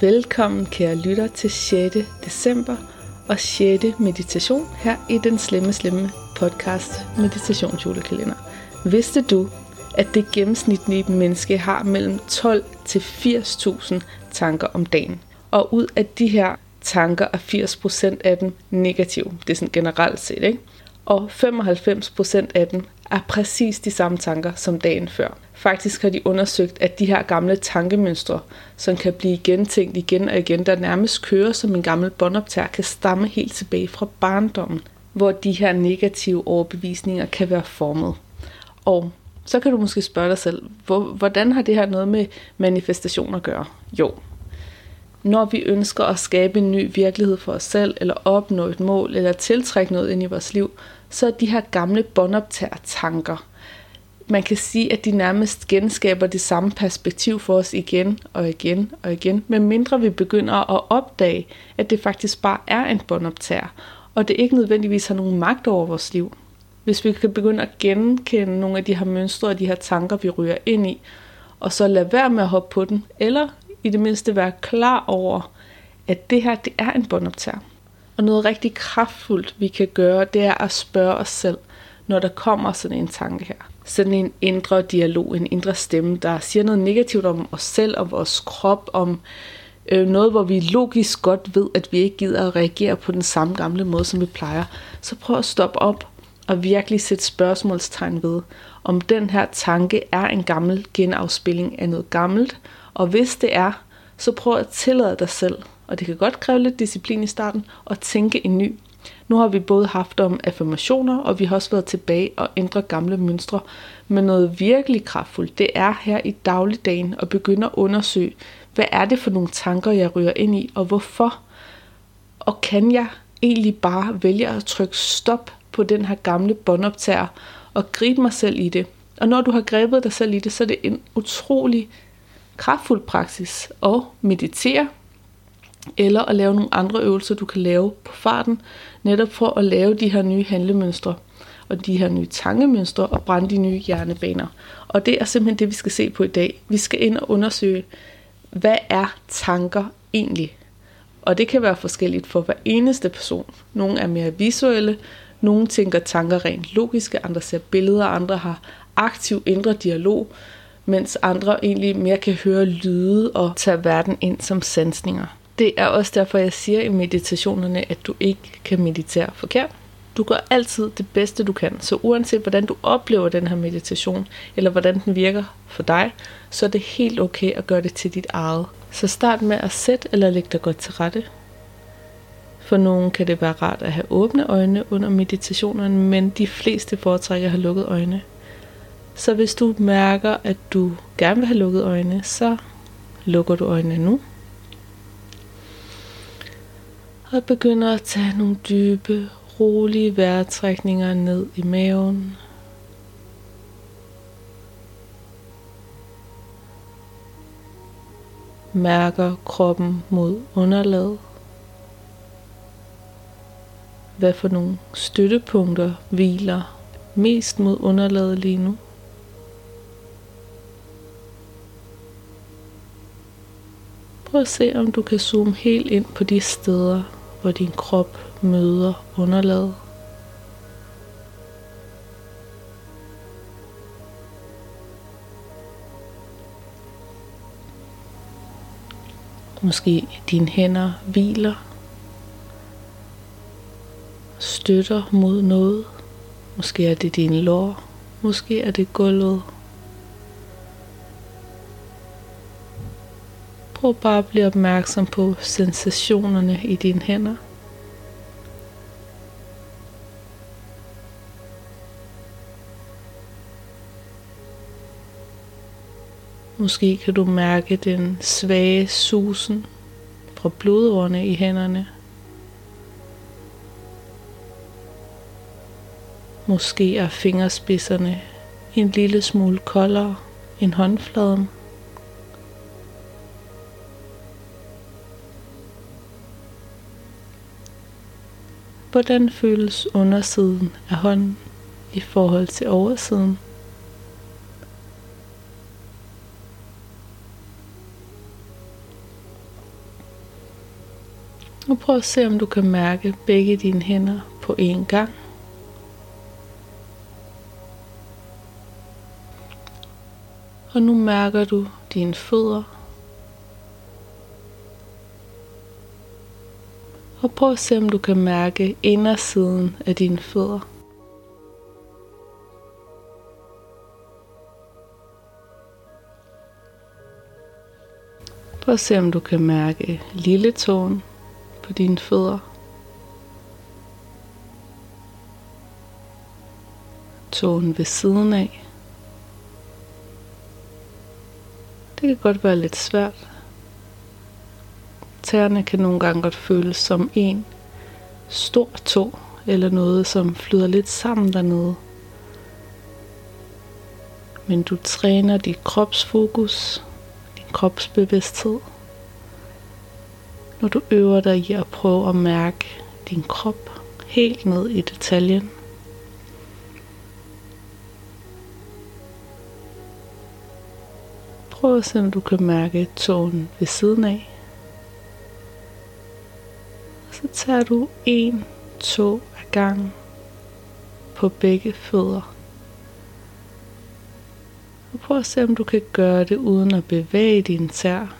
Velkommen kære lytter til 6. december og 6. meditation her i den slemme slemme podcast meditationsjulekalender. Vidste du, at det gennemsnitlige menneske har mellem 12 til 80.000 tanker om dagen? Og ud af de her tanker er 80% af dem negative. Det er sådan generelt set, ikke? Og 95% af dem er præcis de samme tanker som dagen før. Faktisk har de undersøgt, at de her gamle tankemønstre, som kan blive gentænkt igen og igen, der nærmest kører som en gammel båndoptager, kan stamme helt tilbage fra barndommen, hvor de her negative overbevisninger kan være formet. Og så kan du måske spørge dig selv, hvordan har det her noget med manifestation at gøre? Jo, når vi ønsker at skabe en ny virkelighed for os selv, eller opnå et mål, eller tiltrække noget ind i vores liv, så er de her gamle båndoptager tanker. Man kan sige, at de nærmest genskaber det samme perspektiv for os igen og igen og igen, medmindre vi begynder at opdage, at det faktisk bare er en båndoptager, og det ikke nødvendigvis har nogen magt over vores liv. Hvis vi kan begynde at genkende nogle af de her mønstre og de her tanker, vi ryger ind i, og så lade være med at hoppe på den, eller i det mindste være klar over, at det her det er en båndoptager. Og noget rigtig kraftfuldt, vi kan gøre, det er at spørge os selv, når der kommer sådan en tanke her. Sådan en indre dialog, en indre stemme, der siger noget negativt om os selv, om vores krop, om øh, noget, hvor vi logisk godt ved, at vi ikke gider at reagere på den samme gamle måde, som vi plejer. Så prøv at stoppe op og virkelig sætte spørgsmålstegn ved, om den her tanke er en gammel genafspilling af noget gammelt, og hvis det er, så prøv at tillade dig selv, og det kan godt kræve lidt disciplin i starten, at tænke en ny. Nu har vi både haft om affirmationer, og vi har også været tilbage og ændre gamle mønstre. Men noget virkelig kraftfuldt, det er her i dagligdagen at begynde at undersøge, hvad er det for nogle tanker, jeg ryger ind i, og hvorfor? Og kan jeg egentlig bare vælge at trykke stop på den her gamle båndoptager og gribe mig selv i det? Og når du har grebet dig selv i det, så er det en utrolig kraftfuld praksis at meditere, eller at lave nogle andre øvelser, du kan lave på farten, netop for at lave de her nye handlemønstre, og de her nye tankemønstre, og brænde de nye hjernebaner. Og det er simpelthen det, vi skal se på i dag. Vi skal ind og undersøge, hvad er tanker egentlig? Og det kan være forskelligt for hver eneste person. Nogle er mere visuelle, nogle tænker tanker rent logiske, andre ser billeder, andre har aktiv indre dialog, mens andre egentlig mere kan høre lyde og tage verden ind som sansninger. Det er også derfor, jeg siger i meditationerne, at du ikke kan meditere forkert. Du gør altid det bedste, du kan. Så uanset hvordan du oplever den her meditation, eller hvordan den virker for dig, så er det helt okay at gøre det til dit eget. Så start med at sætte eller lægge dig godt til rette. For nogen kan det være rart at have åbne øjne under meditationerne, men de fleste foretrækker at have lukket øjne. Så hvis du mærker, at du gerne vil have lukket øjne, så lukker du øjnene nu. Og begynder at tage nogle dybe, rolige vejrtrækninger ned i maven. Mærker kroppen mod underlaget. Hvad for nogle støttepunkter hviler mest mod underlaget lige nu? Prøv at se, om du kan zoome helt ind på de steder, hvor din krop møder underlaget. Måske dine hænder hviler, støtter mod noget. Måske er det din lår, måske er det gulvet. Prøv bare at blive opmærksom på sensationerne i dine hænder. Måske kan du mærke den svage susen fra blodårene i hænderne. Måske er fingerspidserne en lille smule koldere end håndfladen. Hvordan føles undersiden af hånden i forhold til oversiden? Og prøv at se, om du kan mærke begge dine hænder på én gang. Og nu mærker du dine fødder. Og prøv at se, om du kan mærke indersiden af dine fødder. Prøv at se, om du kan mærke lille tåen på dine fødder. Tåen ved siden af. Det kan godt være lidt svært. Tæerne kan nogle gange godt føles som en stor tå, eller noget, som flyder lidt sammen dernede. Men du træner dit kropsfokus, din kropsbevidsthed, når du øver dig i at prøve at mærke din krop helt ned i detaljen. Prøv at se, om du kan mærke tågen ved siden af. Så tager du en to af gangen på begge fødder. Og prøv at se, om du kan gøre det uden at bevæge din tær.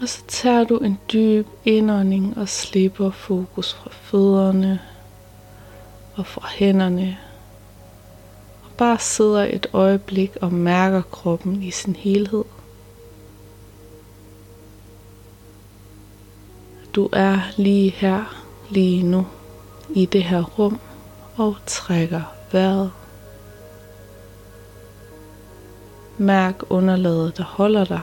Og så tager du en dyb indånding og slipper fokus fra fødderne og fra hænderne. Bare sidder et øjeblik og mærker kroppen i sin helhed. Du er lige her, lige nu, i det her rum og trækker vejret. Mærk underlaget, der holder dig.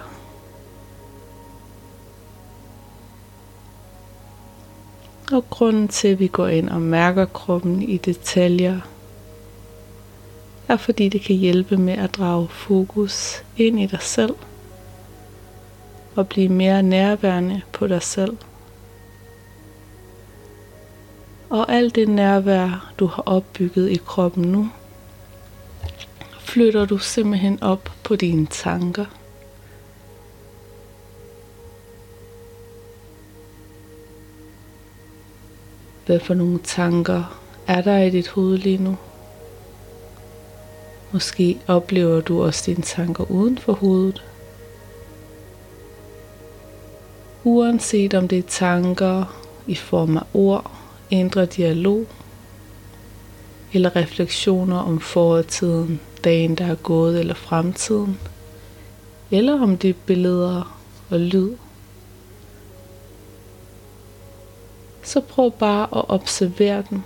Og grunden til, at vi går ind og mærker kroppen i detaljer, er fordi det kan hjælpe med at drage fokus ind i dig selv og blive mere nærværende på dig selv. Og alt det nærvær, du har opbygget i kroppen nu, flytter du simpelthen op på dine tanker. Hvad for nogle tanker er der i dit hoved lige nu? Måske oplever du også dine tanker uden for hovedet. Uanset om det er tanker i form af ord, indre dialog eller refleksioner om fortiden, dagen der er gået eller fremtiden, eller om det er billeder og lyd, så prøv bare at observere den.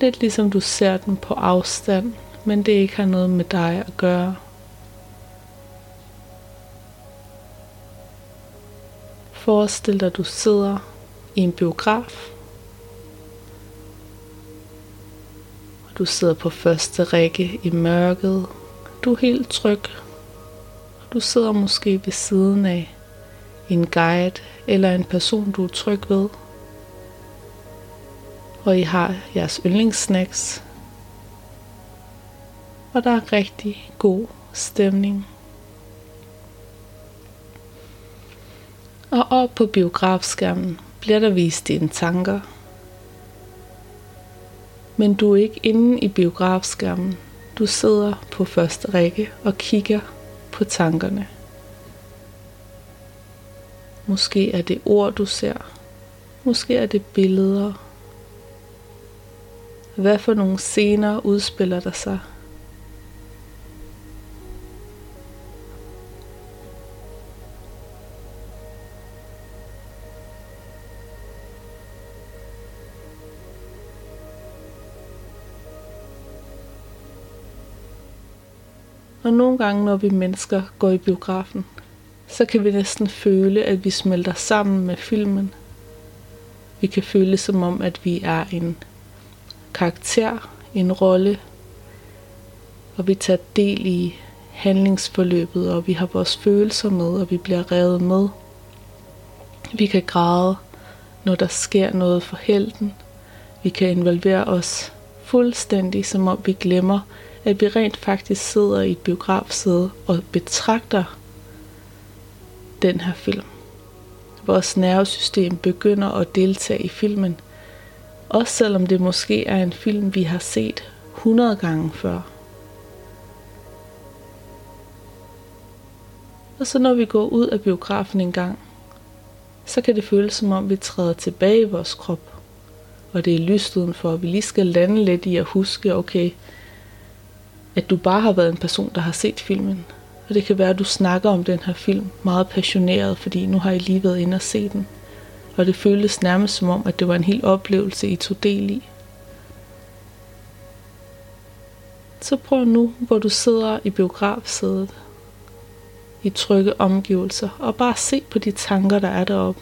Lidt ligesom du ser den på afstand, men det ikke har noget med dig at gøre. Forestil dig, at du sidder i en biograf. Og du sidder på første række i mørket. Du er helt tryg. Du sidder måske ved siden af en guide eller en person, du er tryg ved og I har jeres yndlingssnacks. Og der er rigtig god stemning. Og op på biografskærmen bliver der vist dine tanker. Men du er ikke inde i biografskærmen. Du sidder på første række og kigger på tankerne. Måske er det ord, du ser. Måske er det billeder hvad for nogle scener udspiller der sig? Og nogle gange, når vi mennesker går i biografen, så kan vi næsten føle, at vi smelter sammen med filmen. Vi kan føle som om, at vi er en karakter, en rolle, og vi tager del i handlingsforløbet, og vi har vores følelser med, og vi bliver revet med. Vi kan græde, når der sker noget for helten. Vi kan involvere os fuldstændig som om vi glemmer, at vi rent faktisk sidder i et biografsæde og betragter den her film. Vores nervesystem begynder at deltage i filmen, også selvom det måske er en film, vi har set 100 gange før. Og så når vi går ud af biografen en gang, så kan det føles som om vi træder tilbage i vores krop. Og det er lyst udenfor, vi lige skal lande lidt i at huske, okay, at du bare har været en person, der har set filmen. Og det kan være, at du snakker om den her film meget passioneret, fordi nu har I lige været inde og se den. Og det føles nærmest som om, at det var en hel oplevelse, I tog del i. Så prøv nu, hvor du sidder i biografsædet, i trygge omgivelser, og bare se på de tanker, der er deroppe.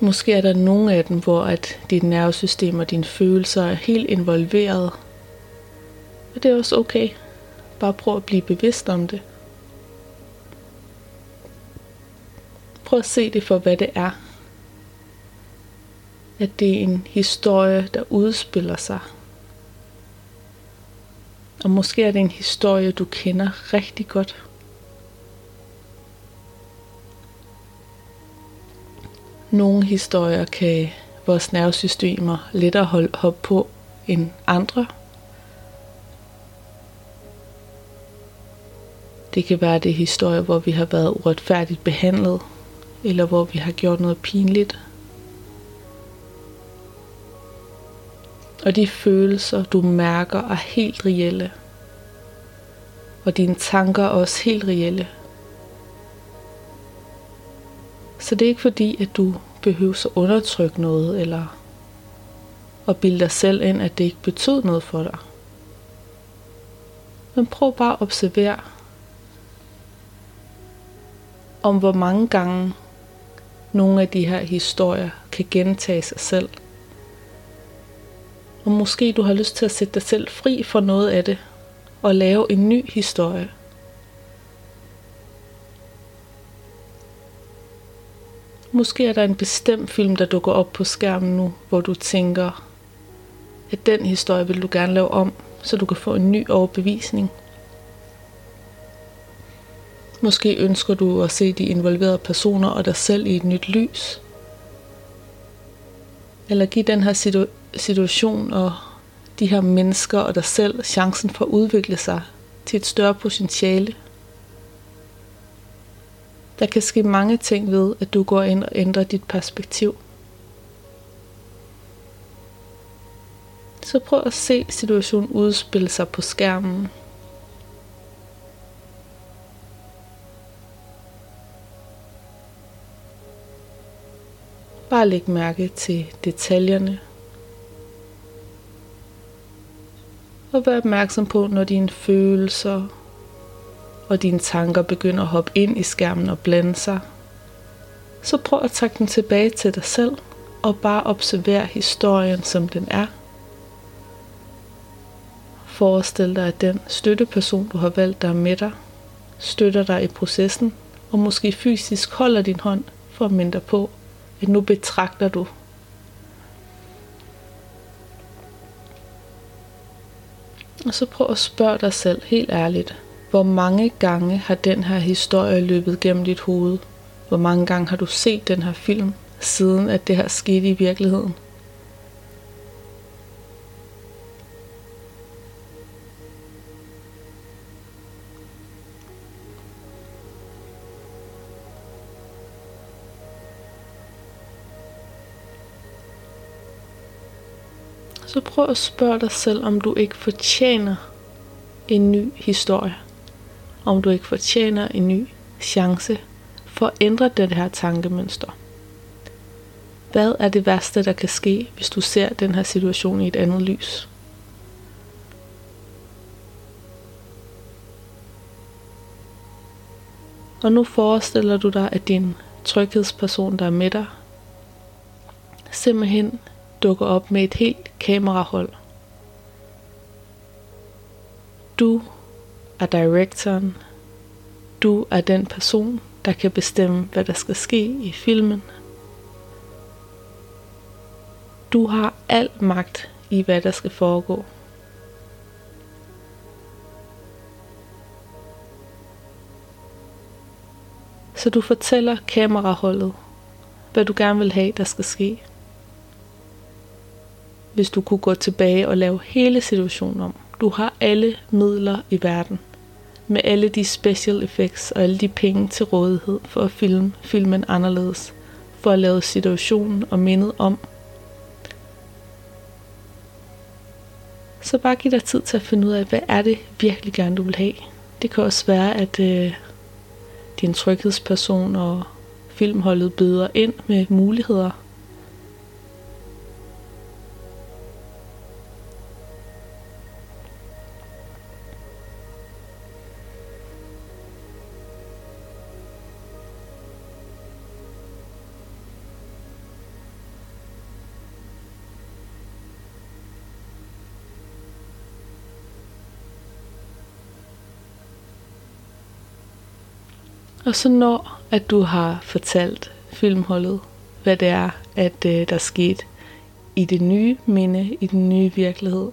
Måske er der nogle af dem, hvor at dit nervesystem og dine følelser er helt involveret. Og det er også okay. Bare prøv at blive bevidst om det. Prøv at se det for, hvad det er. At det er en historie, der udspiller sig. Og måske er det en historie, du kender rigtig godt. Nogle historier kan vores nervesystemer lettere holde op på end andre. Det kan være det historier, hvor vi har været uretfærdigt behandlet, eller hvor vi har gjort noget pinligt. Og de følelser, du mærker, er helt reelle. Og dine tanker er også helt reelle. Så det er ikke fordi, at du behøver at undertrykke noget, eller at bilde dig selv ind, at det ikke betød noget for dig. Men prøv bare at observere, om hvor mange gange nogle af de her historier kan gentage sig selv. Og måske du har lyst til at sætte dig selv fri for noget af det, og lave en ny historie. Måske er der en bestemt film, der dukker op på skærmen nu, hvor du tænker, at den historie vil du gerne lave om, så du kan få en ny overbevisning. Måske ønsker du at se de involverede personer og dig selv i et nyt lys. Eller give den her situ- situation og de her mennesker og dig selv chancen for at udvikle sig til et større potentiale. Der kan ske mange ting ved, at du går ind og ændrer dit perspektiv. Så prøv at se situationen udspille sig på skærmen. Bare læg mærke til detaljerne. Og vær opmærksom på, når dine følelser og dine tanker begynder at hoppe ind i skærmen og blande sig. Så prøv at trække den tilbage til dig selv og bare observer historien, som den er. Forestil dig, at den støtteperson, du har valgt, der er med dig, støtter dig i processen, og måske fysisk holder din hånd for at minde dig på, at nu betragter du. Og så prøv at spørge dig selv helt ærligt, hvor mange gange har den her historie løbet gennem dit hoved? Hvor mange gange har du set den her film, siden at det her skete i virkeligheden? Så prøv at spørge dig selv, om du ikke fortjener en ny historie. Om du ikke fortjener en ny chance for at ændre det her tankemønster. Hvad er det værste, der kan ske, hvis du ser den her situation i et andet lys? Og nu forestiller du dig, at din tryghedsperson, der er med dig, simpelthen dukker op med et helt kamerahold. Du er directoren. Du er den person, der kan bestemme, hvad der skal ske i filmen. Du har al magt i, hvad der skal foregå. Så du fortæller kameraholdet, hvad du gerne vil have, der skal ske. Hvis du kunne gå tilbage og lave hele situationen om. Du har alle midler i verden. Med alle de special effects og alle de penge til rådighed for at filme filmen anderledes. For at lave situationen og mindet om. Så bare giv dig tid til at finde ud af, hvad er det virkelig gerne du vil have. Det kan også være, at øh, din tryghedsperson og filmholdet byder ind med muligheder. Og så når, at du har fortalt filmholdet, hvad det er, at øh, der skete i det nye minde, i den nye virkelighed,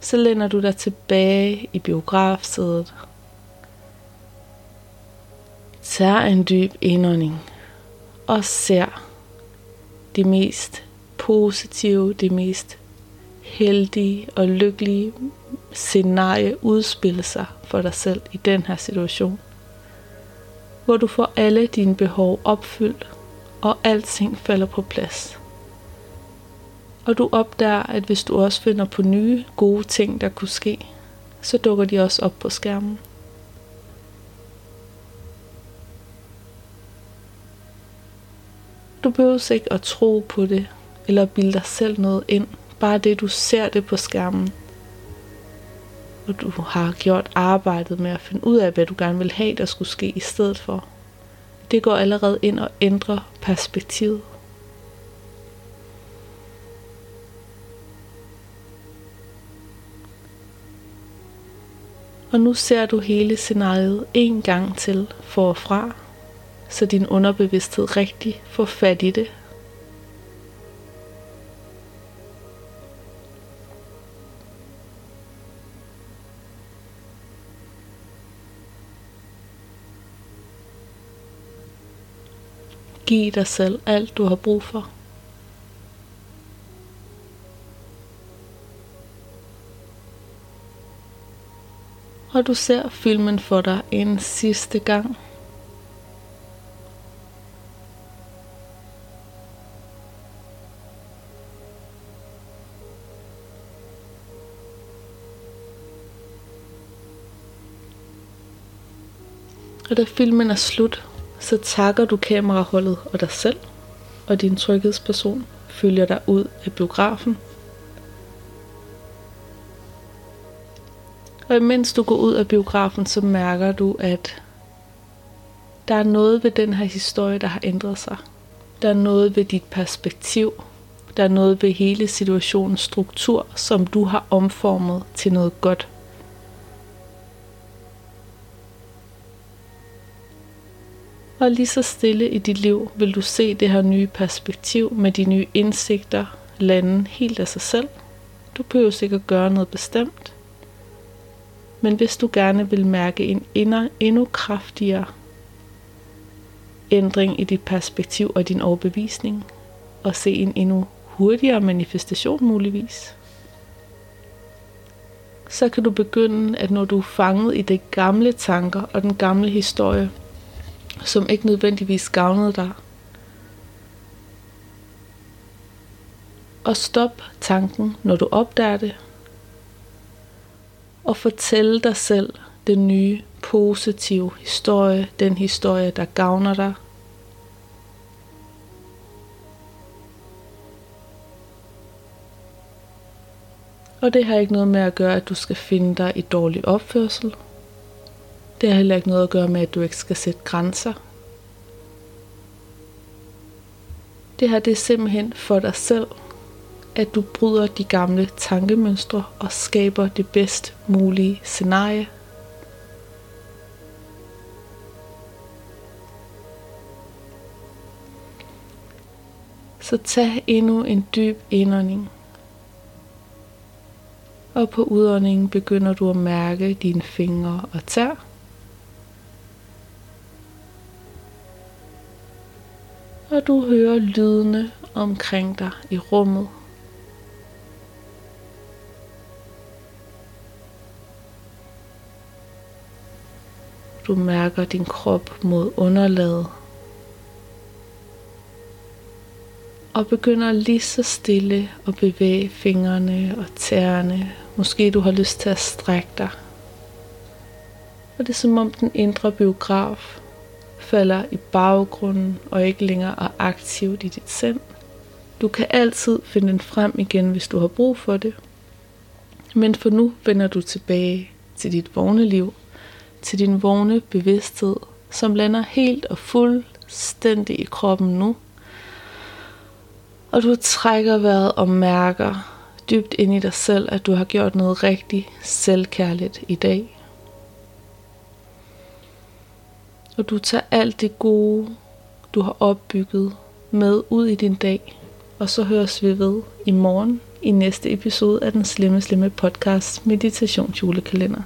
så lænder du dig tilbage i biografsædet. Tag en dyb indånding og ser det mest positive, det mest heldige og lykkelige scenarie udspille sig for dig selv i den her situation hvor du får alle dine behov opfyldt, og alting falder på plads. Og du opdager, at hvis du også finder på nye, gode ting, der kunne ske, så dukker de også op på skærmen. Du behøver ikke at tro på det, eller bilde dig selv noget ind. Bare det, du ser det på skærmen, og du har gjort arbejdet med at finde ud af, hvad du gerne vil have, der skulle ske i stedet for. Det går allerede ind og ændrer perspektivet. Og nu ser du hele scenariet en gang til forfra, så din underbevidsthed rigtig får fat i det Giv dig selv alt, du har brug for. Og du ser filmen for dig en sidste gang. Og da filmen er slut, så takker du kameraholdet og dig selv, og din tryghedsperson følger dig ud af biografen. Og imens du går ud af biografen, så mærker du, at der er noget ved den her historie, der har ændret sig. Der er noget ved dit perspektiv. Der er noget ved hele situationens struktur, som du har omformet til noget godt. Og lige så stille i dit liv vil du se det her nye perspektiv med de nye indsigter lande helt af sig selv. Du behøver sikkert gøre noget bestemt. Men hvis du gerne vil mærke en endnu, endnu kraftigere ændring i dit perspektiv og din overbevisning, og se en endnu hurtigere manifestation muligvis, så kan du begynde, at når du er fanget i de gamle tanker og den gamle historie, som ikke nødvendigvis gavnede dig. Og stop tanken, når du opdager det. Og fortæl dig selv den nye, positive historie, den historie, der gavner dig. Og det har ikke noget med at gøre, at du skal finde dig i dårlig opførsel – det har heller ikke noget at gøre med, at du ikke skal sætte grænser. Det her det er simpelthen for dig selv, at du bryder de gamle tankemønstre og skaber det bedst mulige scenarie. Så tag endnu en dyb indånding. Og på udåndingen begynder du at mærke dine fingre og tær. Og du hører lydene omkring dig i rummet. Du mærker din krop mod underlaget. Og begynder lige så stille at bevæge fingrene og tæerne. Måske du har lyst til at strække dig. Og det er som om den indre biograf falder i baggrunden og ikke længere er aktivt i dit sind. Du kan altid finde den frem igen, hvis du har brug for det. Men for nu vender du tilbage til dit vågne liv til din vågne bevidsthed, som lander helt og fuldstændig i kroppen nu. Og du trækker vejret og mærker dybt ind i dig selv, at du har gjort noget rigtig selvkærligt i dag. Og du tager alt det gode, du har opbygget med ud i din dag. Og så høres vi ved i morgen i næste episode af den slemme, slemme podcast Meditationsjulekalender.